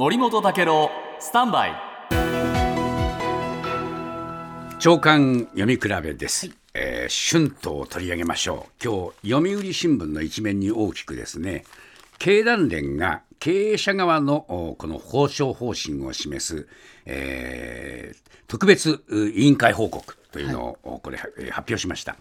森本武郎スタンバイ。長官読み比べです、えー春闘を取り上げましょう。今日読売新聞の一面に大きくですね経団連が経営者側のおこの報奨方針を示す、えー特別う委員会報告というのを、おこれえー発表しました。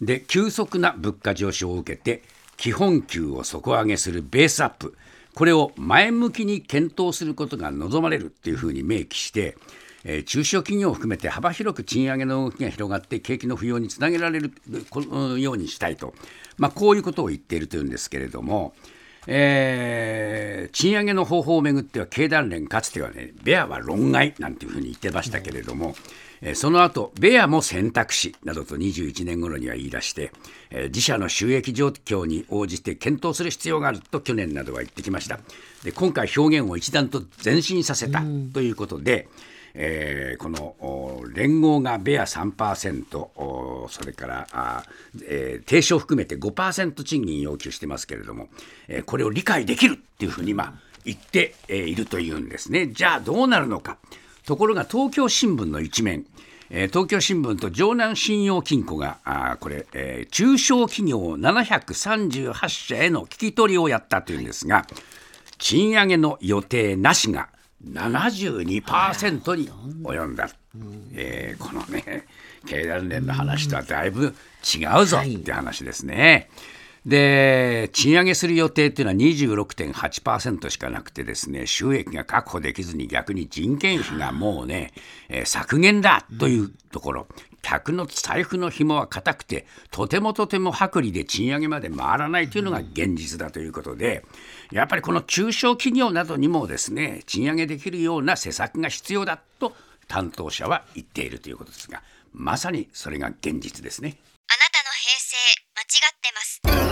で急速な物価上昇を受けて基本給を底上げするベースアップこれを前向きに検討することが望まれるというふうに明記して、えー中小企業を含めて幅広く賃上げの動きが広がって景気の浮揚につなげられるこのようにしたいと、まあ、こういうことを言っているというんですけれども、えー賃上げの方法をめぐっては経団連かつてはねベアは論外なんていうふうに言ってましたけれども、えーその後ベアも選択肢などと21年頃には言い出して、えー自社の収益状況に応じて検討する必要があると去年などは言ってきました。で今回表現を一段と前進させたということで、えーこの連合がベア3%それからあ、えー定昇含めて5%賃金要求してますけれども、えーこれを理解できるっていうふうに今言って、えーいるというんですね。じゃあどうなるのか。ところが東京新聞の一面。えー東京新聞と城南信用金庫があこれ、えー中小企業738社への聞き取りをやったというんですが賃上げの予定なしが72%に及んだ、えーこのね経団連の話とはだいぶ違うぞって話ですね。で賃上げする予定っていうのは26.8%しかなくてですね収益が確保できずに逆に人件費がもうね、えー削減だというところ、客の財布の紐は固くてとてもとても薄利で賃上げまで回らないというのが現実だということでやっぱりこの中小企業などにもですね賃上げできるような施策が必要だと担当者は言っているということですがまさにそれが現実ですね。あなたの平成間違ってます